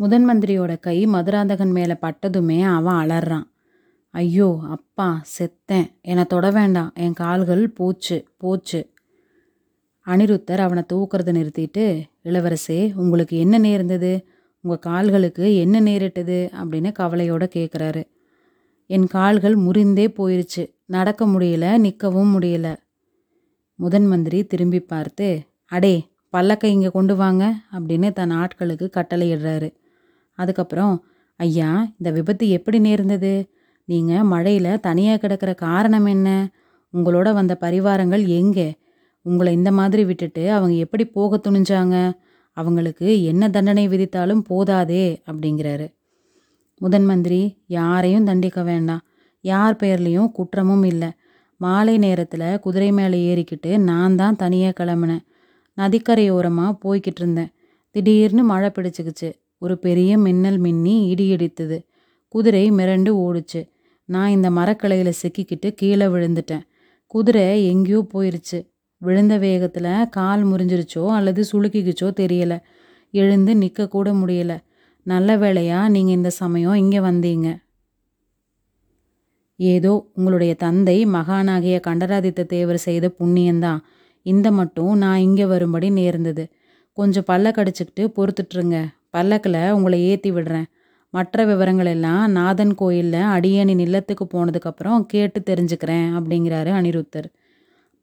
முதன் மந்திரியோட கை மதுராந்தகன் மேலே பட்டதுமே அவன் அலறான். ஐயோ அப்பா செத்தேன். என்னை தொட வேண்டாம். என் கால்கள் போச்சு போச்சு. அனிருத்தர் அவனை தூக்கிறத நிறுத்திட்டு இளவரசே உங்களுக்கு என்ன நேர்ந்தது உங்கள் கால்களுக்கு என்ன நேரிட்டது? அப்படின்னு கவலையோடு கேட்குறாரு என் கால்கள் முறிந்தே போயிருச்சு. நடக்க முடியல நிற்கவும் முடியல. முதன் மந்திரி திரும்பி பார்த்து அடே பல்லக்கை இங்கே கொண்டு வாங்க அப்படின்னு தன் ஆட்களுக்கு கட்டளையிடுறாரு. அதுக்கப்புறம் ஐயா இந்த விபத்து எப்படி நேர்ந்தது? நீங்கள் மழையில் தனியாக கிடக்கிற காரணம் என்ன? உங்களோட வந்த பரிவாரங்கள் எங்கே? உங்களை இந்த மாதிரி விட்டுட்டு அவங்க எப்படி போக துணிஞ்சாங்க? அவங்களுக்கு என்ன தண்டனை விதித்தாலும் போதாதே அப்படிங்கிறாரு. முதன் மந்திரி யாரையும் தண்டிக்க வேண்டாம். யார் பேர்லேயும் குற்றமும் இல்லை. மாலை நேரத்தில் குதிரை மேலே ஏறிக்கிட்டு நான் தான் தனியாக கிளம்புனேன். நதிக்கரையோரமாக போய்கிட்டு இருந்தேன். திடீர்னு மழை பிடிச்சிக்கிச்சு. ஒரு பெரிய மின்னல் மின்னி இடி இடித்தது குதிரை மிரண்டு ஓடுச்சு. நான் இந்த மரக்கிளையில் சிக்கிக்கிட்டு கீழே விழுந்துட்டேன். குதிரை எங்கேயோ போயிருச்சு. விழுந்த வேகத்தில் கால் முறிஞ்சிருச்சோ அல்லது சுளுக்கிக்குச்சோ தெரியலை. எழுந்து நிற்கக்கூட முடியல. நல்ல வேளையா நீங்கள் இந்த சமயம் இங்கே வந்தீங்க. ஏதோ உங்களுடைய தந்தை மகானாகிய கண்டராதித்த தேவர் செய்த புண்ணியந்தான். இந்த மட்டும் நான் இங்கே வரும்படி நேர்ந்தது. கொஞ்சம் பல்ல கடிச்சிக்கிட்டு பொறுத்துட்ருங்க பல்லக்கில் உங்களை ஏற்றி விடுறேன். மற்ற விவரங்கள் எல்லாம் நாதன் கோயிலில் அடியனின் இல்லத்துக்கு போனதுக்கப்புறம் கேட்டு தெரிஞ்சுக்கிறேன் அப்படிங்கிறாரு அனிருத்தர்.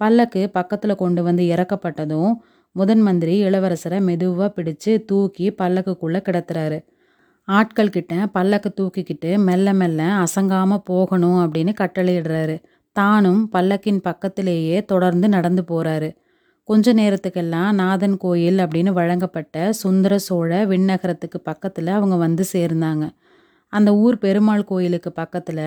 பல்லக்கு பக்கத்தில் கொண்டு வந்து இறக்கப்பட்டதும் முதன் மந்திரி இளவரசரை மெதுவாக பிடிச்சு தூக்கி பல்லக்குக்குள்ளே கிடத்துறாரு. ஆட்கள் கிட்ட பல்லக்கு தூக்கிக்கிட்டு மெல்ல மெல்ல அசங்காமல் போகணும் அப்படின்னு கட்டளையிடுறாரு. தானும் பல்லக்கின் பக்கத்திலேயே தொடர்ந்து நடந்து போகிறாரு கொஞ்ச நேரத்துக்கெல்லாம் நாதன் கோயில் அப்படின்னு வழங்கப்பட்ட சுந்தர சோழ விண்ணகரத்துக்கு பக்கத்தில் அவங்க வந்து சேர்ந்தாங்க. அந்த ஊர் பெருமாள் கோயிலுக்கு பக்கத்தில்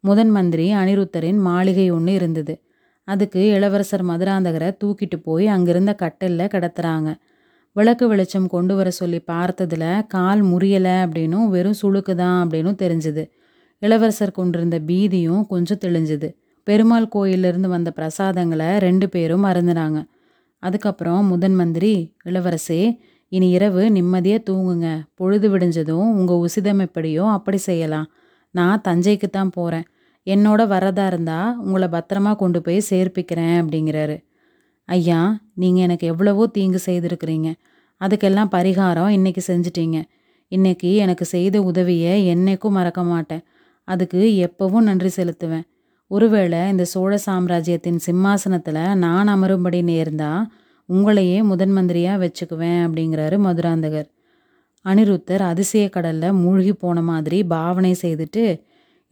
முதன் மந்திரி அனிருத்தரின் மாளிகை ஒன்று இருந்தது. அதுக்கு இளவரசர் மதுராந்தகரை தூக்கிட்டு போய் அங்கிருந்த கட்டலில் கிடத்துறாங்க. விளக்கு வெளிச்சம் கொண்டு வர சொல்லி பார்த்ததுல கால் முறியலை அப்படின்னும் வெறும் சுளுக்கு தான் அப்படின்னும் தெரிஞ்சுது. இளவரசர் கொண்டிருந்த பீதியும் கொஞ்சம் தெளிஞ்சுது. பெருமாள் கோயிலிருந்து வந்த பிரசாதங்களை ரெண்டு பேரும் மறந்துனாங்க அதுக்கப்புறம் முதன் மந்திரி இளவரசே இனி இரவு நிம்மதியாக தூங்குங்க. பொழுது விடிஞ்சதும் உங்கள் உசிதம் எப்படியோ அப்படி செய்யலாம். நான் தஞ்சைக்கு தான் போகிறேன் என்னோட வரதா இருந்தால் உங்களை பத்திரமா கொண்டு போய் சேர்ப்பிக்கிறேன் அப்படிங்கிறாரு. ஐயா நீங்கள் எனக்கு எவ்வளவோ தீங்கு செய்திருக்கிறீங்க. அதுக்கெல்லாம் பரிகாரம் இன்னைக்கு செஞ்சிட்டீங்க. இன்னைக்கு எனக்கு செய்த உதவியை என்னைக்கும் மறக்க மாட்டேன். அதுக்கு எப்பவும் நன்றி செலுத்துவேன். ஒருவேளை இந்த சோழ சாம்ராஜ்யத்தின் சிம்மாசனத்தில் நான் அமரும்படி நேர்ந்தா உங்களையே முதன் மந்திரியாக வச்சுக்குவேன் அப்படிங்கிறாரு மதுராந்தகர். அனிருத்தர் அதிசய கடலில் மூழ்கி போன மாதிரி பாவனை செய்துட்டு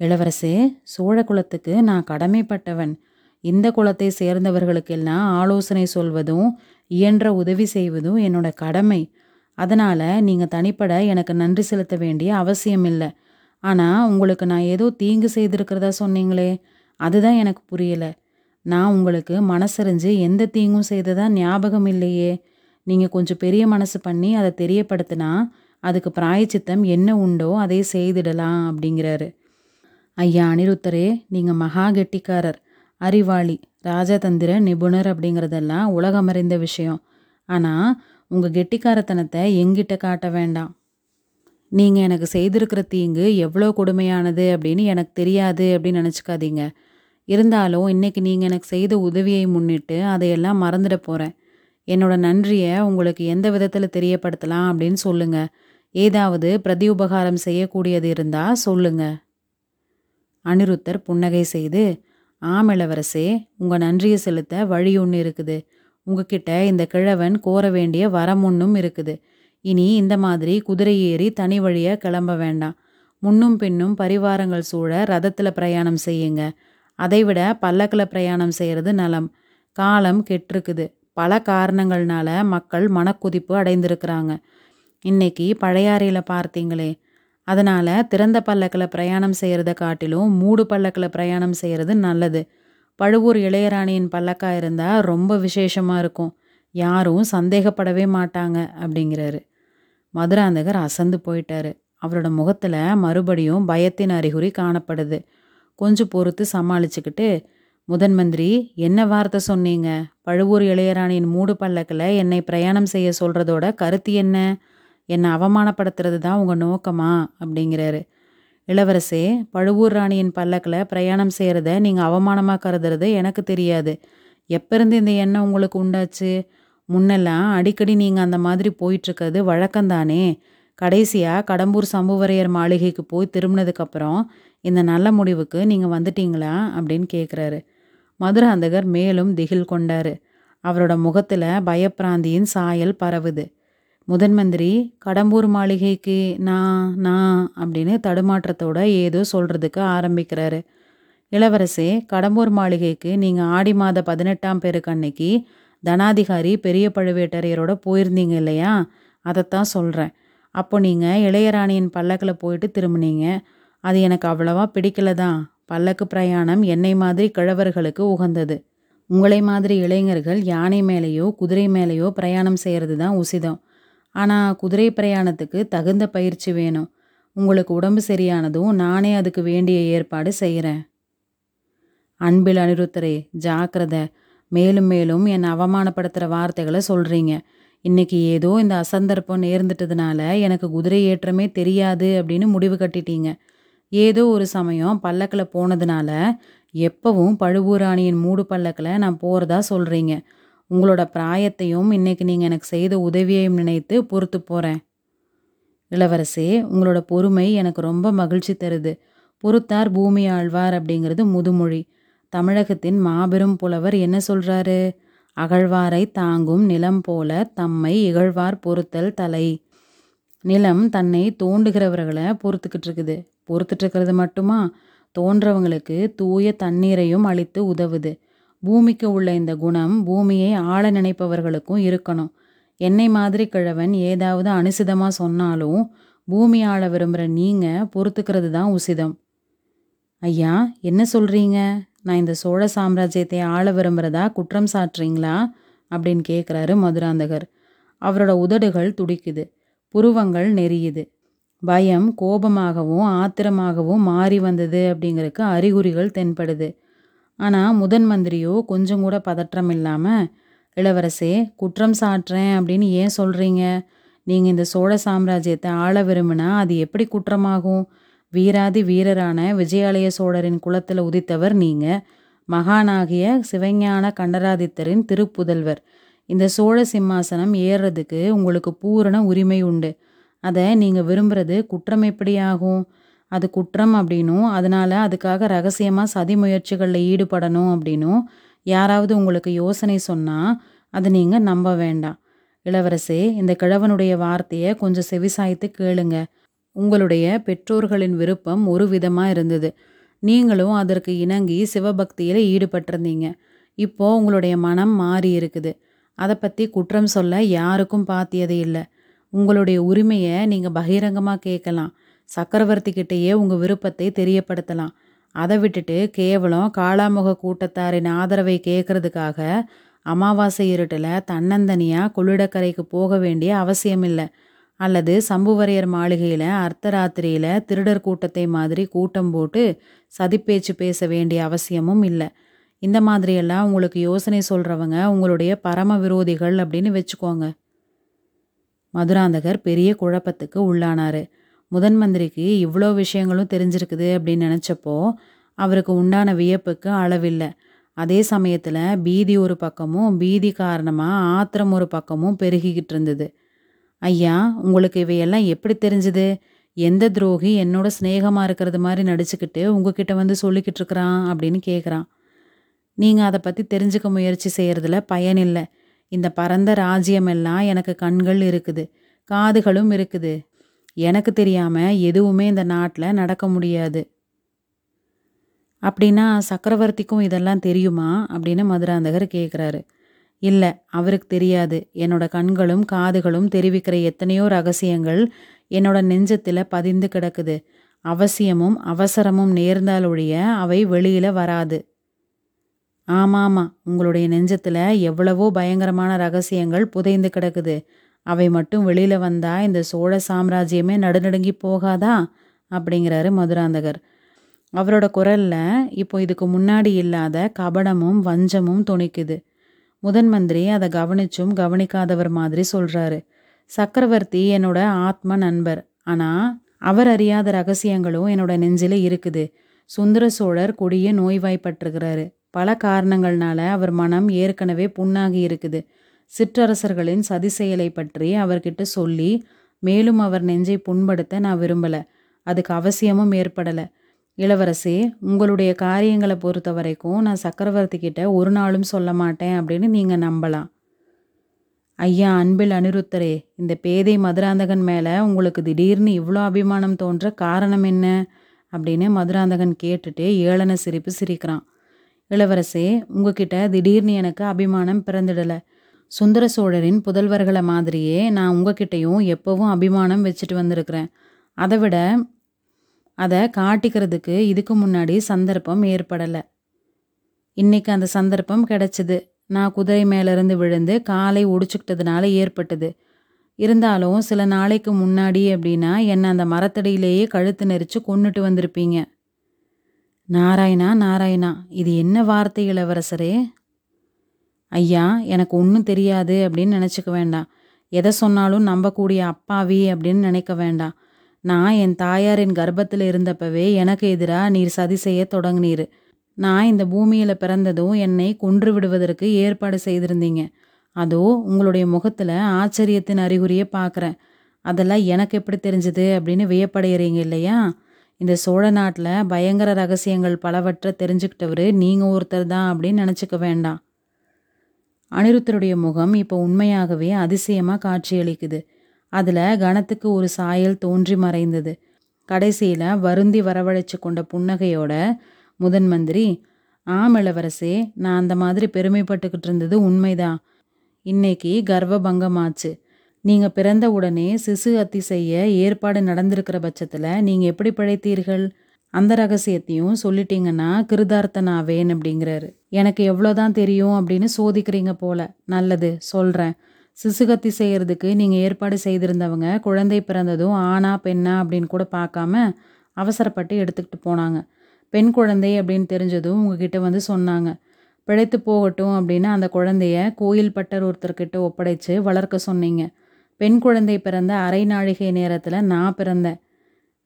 இளவரசே சோழ குலத்துக்கு நான் கடமைப்பட்டவன். இந்த குலத்தை சேர்ந்தவர்களுக்கெல்லாம் ஆலோசனை சொல்வதும் இயன்ற உதவி செய்வதும் என்னோட கடமை. அதனால் நீங்கள் தனிப்பட எனக்கு நன்றி செலுத்த வேண்டிய அவசியம் இல்லை ஆனால் உங்களுக்கு நான் ஏதோ தீங்கு செய்திருக்கிறதா சொன்னீங்களே. அதுதான் எனக்கு புரியலை. நான் உங்களுக்கு மனசறிஞ்சு எந்த தீங்கும் செய்ததா ஞாபகம் இல்லையே. நீங்கள் கொஞ்சம் பெரிய மனசு பண்ணி அதை தெரியப்படுத்தினா அதுக்கு பிராயச்சித்தம் என்ன உண்டோ அதை செய்திடலாம் அப்படிங்கிறாரு. ஐயா அனிருத்தரே நீங்கள் மகா கெட்டிக்காரர் அறிவாளி ராஜதந்திர நிபுணர் அப்படிங்கிறதெல்லாம் உலகமறிந்த விஷயம். ஆனால் உங்கள் கெட்டிக்காரத்தனத்தை எங்கிட்ட காட்ட வேண்டாம். நீங்கள் எனக்கு செய்திருக்கிற தீங்கு எவ்வளோ கொடுமையானது அப்படின்னு எனக்கு தெரியாது அப்படின்னு நினச்சிக்காதீங்க. இருந்தாலும் இன்னைக்கு நீங்கள் எனக்கு செய்த உதவியை முன்னிட்டு அதையெல்லாம் மறந்துட போகிறேன் என்னோட நன்றியை உங்களுக்கு எந்த விதத்தில் தெரியப்படுத்தலாம் அப்படின்னு சொல்லுங்க. ஏதாவது பிரதி உபகாரம் செய்யக்கூடியது இருந்தால் சொல்லுங்க. அனிருத்தர் புன்னகை செய்து ஆம் இளவரசே உங்கள் நன்றியை செலுத்த வழி ஒன்று இருக்குது. உங்ககிட்ட இந்த கிழவன் கோர வேண்டிய வரம் ஒன்றும் இருக்குது. இனி இந்த மாதிரி குதிரை ஏறி தனி வழியாக கிளம்ப வேண்டாம். முன்னும் பின்னும் பரிவாரங்கள் சூழ ரதத்தில் பிரயாணம் செய்யுங்க. அதைவிட பல்லக்கில் பிரயாணம் செய்கிறது நலம். காலம் கெட்டிருக்குது. பல காரணங்கள்னால மக்கள் மனக்குதிப்பு அடைந்திருக்கிறாங்க. இன்னைக்கு பழையாறையில் பார்த்தீங்களே அதனால் திறந்த பல்லக்கில் பிரயாணம் செய்கிறத காட்டிலும் மூடு பல்லக்கில் பிரயாணம் செய்கிறது நல்லது. பழுவூர் இளையராணியின் பல்லக்காக இருந்தால் ரொம்ப விசேஷமாக இருக்கும். யாரும் சந்தேகப்படவே மாட்டாங்க அப்படிங்கிறாரு. மதுராந்தகர் அசந்து போயிட்டாரு. அவரோட முகத்தில் மறுபடியும் பயத்தின் அறிகுறி காணப்படுது. கொஞ்சம் பொறுத்து சமாளிச்சுக்கிட்டு முதன் மந்திரி என்ன வார்த்தை சொன்னீங்க? பழுவூர் இளையராணியின் மூடு பல்லக்கில் என்னை பிரயாணம் செய்ய சொல்கிறதோட கருத்து என்ன? என்னை அவமானப்படுத்துறது தான் உங்கள் நோக்கமா? அப்படிங்கிறாரு. இளவரசே பழுவூர் ராணியின் பல்லக்கில் பிரயாணம் செய்கிறத நீங்கள் அவமானமாக கருதுறது எனக்கு தெரியாது. எப்போருந்து இந்த எண்ணம் உங்களுக்கு உண்டாச்சு? முன்னெல்லாம் அடிக்கடி நீங்கள் அந்த மாதிரி போயிட்டுருக்கிறது வழக்கம்தானே? கடைசியாக கடம்பூர் சம்புவரையர் மாளிகைக்கு போய் திரும்பினதுக்கப்புறம் இந்த நல்ல முடிவுக்கு நீங்கள் வந்துட்டீங்களா? அப்படின்னு கேட்குறாரு மதுராந்தகர் மேலும் திகில் கொண்டார். அவரோட முகத்தில் பயப்பிராந்தியின் சாயல் பரவுது. முதன் மந்திரி கடம்பூர் மாளிகைக்கு நான் நான் அப்படின்னு தடுமாற்றத்தோட ஏதோ சொல்கிறதுக்கு ஆரம்பிக்கிறாரு. இளவரசே கடம்பூர் மாளிகைக்கு நீங்கள் ஆடி மாத பதினெட்டாம் பேருக்கு அன்னைக்கு தனாதிகாரி பெரிய பழுவேட்டரையரோட போயிருந்தீங்க இல்லையா? அதைத்தான் சொல்கிறேன் அப்போ நீங்கள் இளையராணியின் பல்லக்கில் போயிட்டு திரும்பினீங்க. அது எனக்கு அவ்வளவா பிடிக்கல தான் பல்லக்கு பிரயாணம் என்னை மாதிரி கிழவர்களுக்கு உகந்தது. உங்களை மாதிரி இளைஞர்கள் யானை மேலேயோ குதிரை மேலேயோ பிரயாணம் செய்கிறது தான் உசிதம். ஆனால் குதிரை பிரயாணத்துக்கு தகுந்த பயிற்சி வேணும். உங்களுக்கு உடம்பு சரியானதும் நானே அதுக்கு வேண்டிய ஏற்பாடு செய்கிறேன் அன்பில் அனிருத்தரே ஜாக்கிரத. மேலும் மேலும் என்னை அவமானப்படுத்துகிற வார்த்தைகளை சொல்கிறீங்க இன்னைக்கு ஏதோ இந்த அசந்தர்ப்பம் நேர்ந்துட்டதுனால எனக்கு குதிரை ஏற்றமே தெரியாது அப்படின்னு முடிவு கட்டிட்டீங்க. ஏதோ ஒரு சமயம் பல்லக்கில் போனதுனால எப்பவும் பழுவூராணியின் மூடு பல்லக்கில் நான் போகிறதா சொல்கிறீங்க உங்களோட பிராயத்தையும் இன்னைக்கு நீங்கள் எனக்கு செய்த உதவியையும் நினைத்து பொறுத்து போகிறேன் இளவரசே உங்களோட பொறுமை எனக்கு ரொம்ப மகிழ்ச்சி தருது. பொறுத்தார் பூமி ஆழ்வார் அப்படிங்கிறது முதுமொழி. தமிழகத்தின் மாபெரும் புலவர் என்ன சொல்கிறாரு அகழ்வாரை தாங்கும் நிலம் போல தம்மை இகழ்வார் பொறுத்தல் தலை. நிலம் தன்னை தோண்டுகிறவர்களை பொறுத்துக்கிட்டு இருக்குது பொறுத்துட்டு இருக்கிறது மட்டுமா? தோன்றவங்களுக்கு தூய தண்ணீரையும் அளித்து உதவுது. பூமிக்கு உள்ள இந்த குணம் பூமியை ஆள நினைப்பவர்களுக்கும் இருக்கணும். என்னை மாதிரி கிழவன் ஏதாவது அனுசிதமாக சொன்னாலும் பூமி ஆள விரும்புகிற நீங்கள் பொறுத்துக்கிறது தான் உசிதம். ஐயா என்ன சொல்கிறீங்க நான் இந்த சோழ சாம்ராஜ்யத்தை ஆள விரும்புகிறதா குற்றம் சாட்டுறீங்களா? அப்படின்னு கேட்குறாரு மதுராந்தகர். அவரோட உதடுகள் துடிக்குது. புருவங்கள் நெறியுது. பயம் கோபமாகவும் ஆத்திரமாகவும் மாறி வந்தது அப்படிங்கிறதுக்கு அறிகுறிகள் தென்படுது. ஆனால் முதன் மந்திரியோ கொஞ்சம் கூட பதற்றம் இல்லாமல் இளவரசே குற்றம் சாட்டுறேன் அப்படின்னு ஏன் சொல்கிறீங்க நீங்கள் இந்த சோழ சாம்ராஜ்யத்தை ஆள விரும்பினா அது எப்படி குற்றமாகும்? வீராதி வீரரான விஜயாலய சோழரின் குலத்தில் உதித்தவர் நீங்கள் மகானாகிய சிவஞான கண்டராதித்தரின் திருப்புதல்வர். இந்த சோழ சிம்மாசனம் ஏறுறதுக்கு உங்களுக்கு பூரண உரிமை உண்டு. அதை நீங்கள் விரும்புறது குற்றம் எப்படி ஆகும்? அது குற்றம் அப்படின்னும் அதனால் அதுக்காக ரகசியமாக சதி முயற்சிகளில் ஈடுபடணும் அப்படின்னும் யாராவது உங்களுக்கு யோசனை சொன்னால் அதை நீங்கள் நம்ப வேண்டாம். இளவரசே இந்த கிழவனுடைய வார்த்தையை கொஞ்சம் செவிசாய்த்து கேளுங்கள் உங்களுடைய பெற்றோர்களின் விருப்பம் ஒரு விதமாக இருந்தது. நீங்களும் அதற்கு இணங்கி சிவபக்தியில் ஈடுபட்டிருந்தீங்க. இப்போ உங்களுடைய மனம் மாறி இருக்குது. அதை பற்றி குற்றம் சொல்ல யாருக்கும் பாத்தியது இல்லை. உங்களுடைய உரிமையை நீங்கள் பகிரங்கமாக கேட்கலாம் சக்கரவர்த்தி கிட்டேயே உங்கள் விருப்பத்தை தெரியப்படுத்தலாம். அதை விட்டுட்டு கேவலம் காளாமுக கூட்டத்தாரின் ஆதரவை கேட்கறதுக்காக அமாவாசை இருட்டில் தன்னந்தனியாக கொள்ளிடக்கரைக்கு போக வேண்டிய அவசியம் இல்லை அல்லது சம்புவரையர் மாளிகையில் அர்த்தராத்திரியில் திருடர் கூட்டத்தை மாதிரி கூட்டம் போட்டு சதிப்பேச்சு பேச வேண்டிய அவசியமும் இல்லை. இந்த மாதிரியெல்லாம் உங்களுக்கு யோசனை சொல்கிறவங்க உங்களுடைய பரம விரோதிகள் அப்படின்னு வச்சுக்கோங்க. மதுராந்தகர் பெரிய குழப்பத்துக்கு உள்ளானார். முதன் மந்திரிக்கு இவ்வளோ விஷயங்களும் தெரிஞ்சிருக்குது அப்படின்னு நினச்சப்போ அவருக்கு உண்டான வியப்புக்கு அளவில்லை. அதே சமயத்தில் பீதி ஒரு பக்கமும் பீதி காரணமாக ஆத்திரம் ஒரு பக்கமும் பெருகிக்கிட்டு இருந்தது. ஐயா உங்களுக்கு இவையெல்லாம் எப்படி தெரிஞ்சுது? எந்த துரோகி என்னோட சிநேகமாக இருக்கிறது மாதிரி நடிச்சுக்கிட்டு உங்ககிட்ட வந்து சொல்லிக்கிட்டு இருக்கிறான் அப்படின்னு கேட்குறான் நீங்கள் அதை பற்றி தெரிஞ்சுக்க முயற்சி செய்கிறதுல பயனில்லை இந்த பரந்த ராஜ்யமெல்லாம் எனக்கு கண்கள் இருக்குது காதுகளும் இருக்குது. எனக்கு தெரியாமல் எதுவுமே இந்த நாட்டில் நடக்க முடியாது. அப்படின்னா சக்கரவர்த்திக்கும் இதெல்லாம் தெரியுமா? அப்படின்னு மதுராந்தகர் கேட்குறாரு இல்லை அவருக்கு தெரியாது. என்னோட கண்களும் காதுகளும் தெரிவிக்கிற எத்தனையோ ரகசியங்கள் என்னோட நெஞ்சத்தில் பதிந்து கிடக்குது. அவசியமும் அவசரமும் நேர்ந்தால் ஒழிய அவை வெளியில் வராது. ஆமாமா உங்களுடைய நெஞ்சத்தில் எவ்வளவோ பயங்கரமான ரகசியங்கள் புதைந்து கிடக்குது. அவை மட்டும் வெளியில் வந்தால் இந்த சோழ சாம்ராஜ்யமே நடுநடுங்கி போகாதா? அப்படிங்கிறாரு மதுராந்தகர். அவரோட குரலில் இப்போ இதுக்கு முன்னாடி இல்லாத கபடமும் வஞ்சமும் துணிக்குது. முதன் மந்திரி அதை கவனிச்சும் கவனிக்காதவர் மாதிரி சொல்றாரு. சக்கரவர்த்தி என்னோட ஆத்ம நண்பர். ஆனால் அவர் அறியாத ரகசியங்களும் என்னோட நெஞ்சில் இருக்குது. சுந்தர சோழர் கொடிய நோய்வாய்ப்பட்டிருக்கிறாரு. பல காரணங்கள்னால அவர் மனம் ஏற்கனவே புண்ணாகி இருக்குது. சிற்றரசர்களின் சதி செயலை பற்றி அவர்கிட்ட சொல்லி மேலும் அவர் நெஞ்சை புண்படுத்த நான் விரும்பலை. அதுக்கு அவசியமும் ஏற்படலை. இளவரசி உங்களுடைய காரியங்களை பொறுத்த வரைக்கும் நான் சக்கரவர்த்தி கிட்ட ஒரு நாளும் சொல்ல மாட்டேன் அப்படின்னு நீங்கள் நம்பலாம். ஐயா அன்பில் அனிருத்தரே இந்த பேதை மதுராந்தகன் மேலே உங்களுக்கு திடீர்னு இவ்வளோ அபிமானம் தோன்ற காரணம் என்ன? அப்படின்னு மதுராந்தகன் கேட்டுட்டு ஏளன சிரிப்பு சிரிக்கிறான். இளவரசே உங்ககிட்ட திடீர்னு எனக்கு அபிமானம் பிறந்துடலை. சுந்தர சோழரின் புதல்வர்களை மாதிரியே நான் உங்ககிட்டையும் எப்போவும் அபிமானம் வச்சுட்டு வந்திருக்கிறேன். அதை விட அதை காட்டிக்கிறதுக்கு இதுக்கு முன்னாடி சந்தர்ப்பம் ஏற்படலை. இன்னைக்கு அந்த சந்தர்ப்பம் கிடைச்சிது. நான் குதிரை மேலேருந்து விழுந்து காலை ஒடிச்சுக்கிட்டதுனால ஏற்பட்டது. இருந்தாலும் சில நாளைக்கு முன்னாடி அப்படின்னா என்னை அந்த மரத்தடியிலேயே கழுத்து நெரிச்சு கொண்டுட்டு வந்திருப்பீங்க. நாராயணா நாராயணா இது என்ன வார்த்தை இளவரசரே? ஐயா எனக்கு ஒன்றும் தெரியாது அப்படின்னு நினச்சிக்க வேண்டாம். எதை சொன்னாலும் நம்பக்கூடிய அப்பாவி அப்படின்னு நினைக்க வேண்டாம். நான் என் தாயாரின் கர்ப்பத்தில் இருந்தப்பவே எனக்கு எதிராக நீர் சதி செய்ய தொடங்கினீர். நான் இந்த பூமியில் பிறந்ததும் என்னை கொன்று விடுவதற்கு ஏற்பாடு செய்திருந்தீங்க. அதோ உங்களுடைய முகத்தில் ஆச்சரியத்தின் அறிகுறியை பார்க்குறேன் அதெல்லாம் எனக்கு எப்படி தெரிஞ்சுது அப்படின்னு வியப்படைகிறீங்க இல்லையா? இந்த சோழ நாட்டில் பயங்கர ரகசியங்கள் பலவற்றை தெரிஞ்சுக்கிட்டவர் நீங்கள் ஒருத்தர் தான் அப்படின்னு நினச்சிக்க வேண்டாம். அனிருத்தருடைய முகம் இப்போ உண்மையாகவே அதிசயமாக காட்சியளிக்குது. அதில் கணத்துக்கு ஒரு சாயல் தோன்றி மறைந்தது. கடைசியில் வருந்தி வரவழைச்சு கொண்ட புன்னகையோட முதன் மந்திரி ஆம் இளவரசே நான் அந்த மாதிரி பெருமைப்பட்டுக்கிட்டு இருந்தது உண்மைதான் இன்னைக்கு கர்வபங்கமாச்சு. நீங்கள் பிறந்த உடனே சிசு அத்தி செய்ய ஏற்பாடு நடந்திருக்கிற பட்சத்தில் நீங்கள் எப்படி பிழைத்தீர்கள்? அந்த ரகசியத்தையும் சொல்லிட்டீங்கன்னா கிருதார்த்தனாவேன் அப்படிங்கிறாரு. எனக்கு எவ்வளோதான் தெரியும் அப்படின்னு சோதிக்கிறீங்க போல. நல்லது சொல்கிறேன் சிசுகத்தி செய்கிறதுக்கு நீங்கள் ஏற்பாடு செய்திருந்தவங்க குழந்தை பிறந்ததும் ஆணா பெண்ணா அப்படின்னு கூட பார்க்காம அவசரப்பட்டு எடுத்துக்கிட்டு போனாங்க. பெண் குழந்தை அப்படின்னு தெரிஞ்சதும் உங்ககிட்ட வந்து சொன்னாங்க. பிழைத்து போகட்டும் அப்படின்னு அந்த குழந்தைய கோயில் பட்டர் ஒருத்தர்கிட்ட ஒப்படைச்சு வளர்க்க சொன்னீங்க. பெண் குழந்தை பிறந்த அரை நாழிகை நேரத்தில் நான் பிறந்தேன்.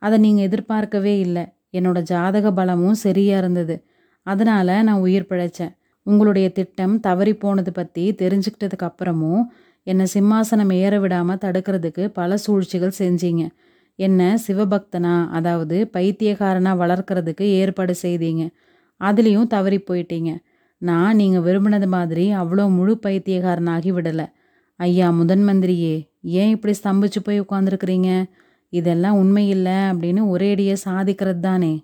அதை நீங்கள் எதிர்பார்க்கவே இல்லை. என்னோட ஜாதக பலமும் சரியாக இருந்தது. அதனால் நான் உயிர் பிழைச்சேன். உங்களுடைய திட்டம் தவறி போனது பற்றி தெரிஞ்சுக்கிட்டதுக்கு அப்புறமும் என்னை சிம்மாசனம் ஏற விடாமல் தடுக்கிறதுக்கு பல சூழ்ச்சிகள் செஞ்சீங்க. என்ன சிவபக்தனா அதாவது பைத்தியக்காரனாக வளர்க்கறதுக்கு ஏற்பாடு செய்தீங்க. அதுலேயும் தவறி போயிட்டீங்க. நான் நீங்கள் விரும்பினது மாதிரி அவ்வளோ முழு பைத்தியக்காரனாகி விடலை. ஐயா முதன் மந்திரியே ஏன் இப்படி ஸ்தம்பிச்சு போய் உட்காந்துருக்குறீங்க இதெல்லாம் உண்மையில்லை அப்படின்னு ஒரேடியாக சாதிக்கிறது தானே.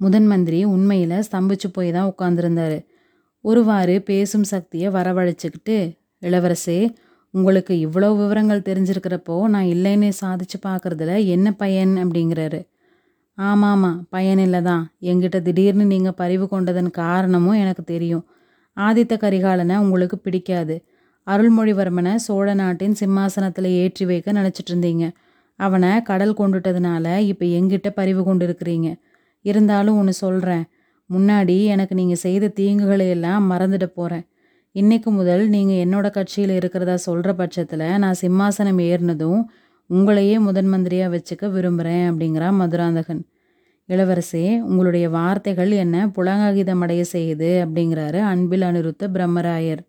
முதன் மந்திரி உண்மையில் ஸ்தம்பிச்சு போய் தான் உட்காந்துருந்தாரு ஒருவாறு பேசும் சக்தியை வரவழைச்சிக்கிட்டு இளவரசே உங்களுக்கு இவ்வளோ விவரங்கள் தெரிஞ்சிருக்கிறப்போ நான் இல்லைன்னு சாதிச்சு பார்க்குறதுல என்ன பயன்? அப்படிங்கிறாரு. ஆமாம்மா பயன் இல்லை தான். எங்கிட்ட திடீர்னு நீங்கள் பறிவு கொண்டதன் காரணமும் எனக்கு தெரியும். ஆதித்த கரிகாலனை உங்களுக்கு பிடிக்காது. அருள்மொழிவர்மனை சோழ நாட்டின் சிம்மாசனத்தில் ஏற்றி வைக்க நினச்சிட்டு இருந்தீங்க. அவனை கடல் கொண்டுட்டதுனால இப்போ எங்கிட்ட பறிவு கொண்டு இருக்கிறீங்க இருந்தாலும் ஒன்று சொல்கிறேன் முன்னாடி எனக்கு நீங்கள் செய்த தீங்குகளை எல்லாம் மறந்துட போகிறேன் இன்னைக்கு முதல் நீங்கள் என்னோட கட்சியில் இருக்கிறதா சொல்கிற பட்சத்தில் நான் சிம்மாசனம் ஏறினதும் உங்களையே முதன் மந்திரியாக வச்சுக்க விரும்புகிறேன் அப்படிங்கிறா மதுராந்தகன். இளவரசே உங்களுடைய வார்த்தைகள் என்ன புலங்காகிதம் அடைய செய்யுது அப்படிங்கிறாரு அன்பில் அனிருத்த பிரம்மராயர்.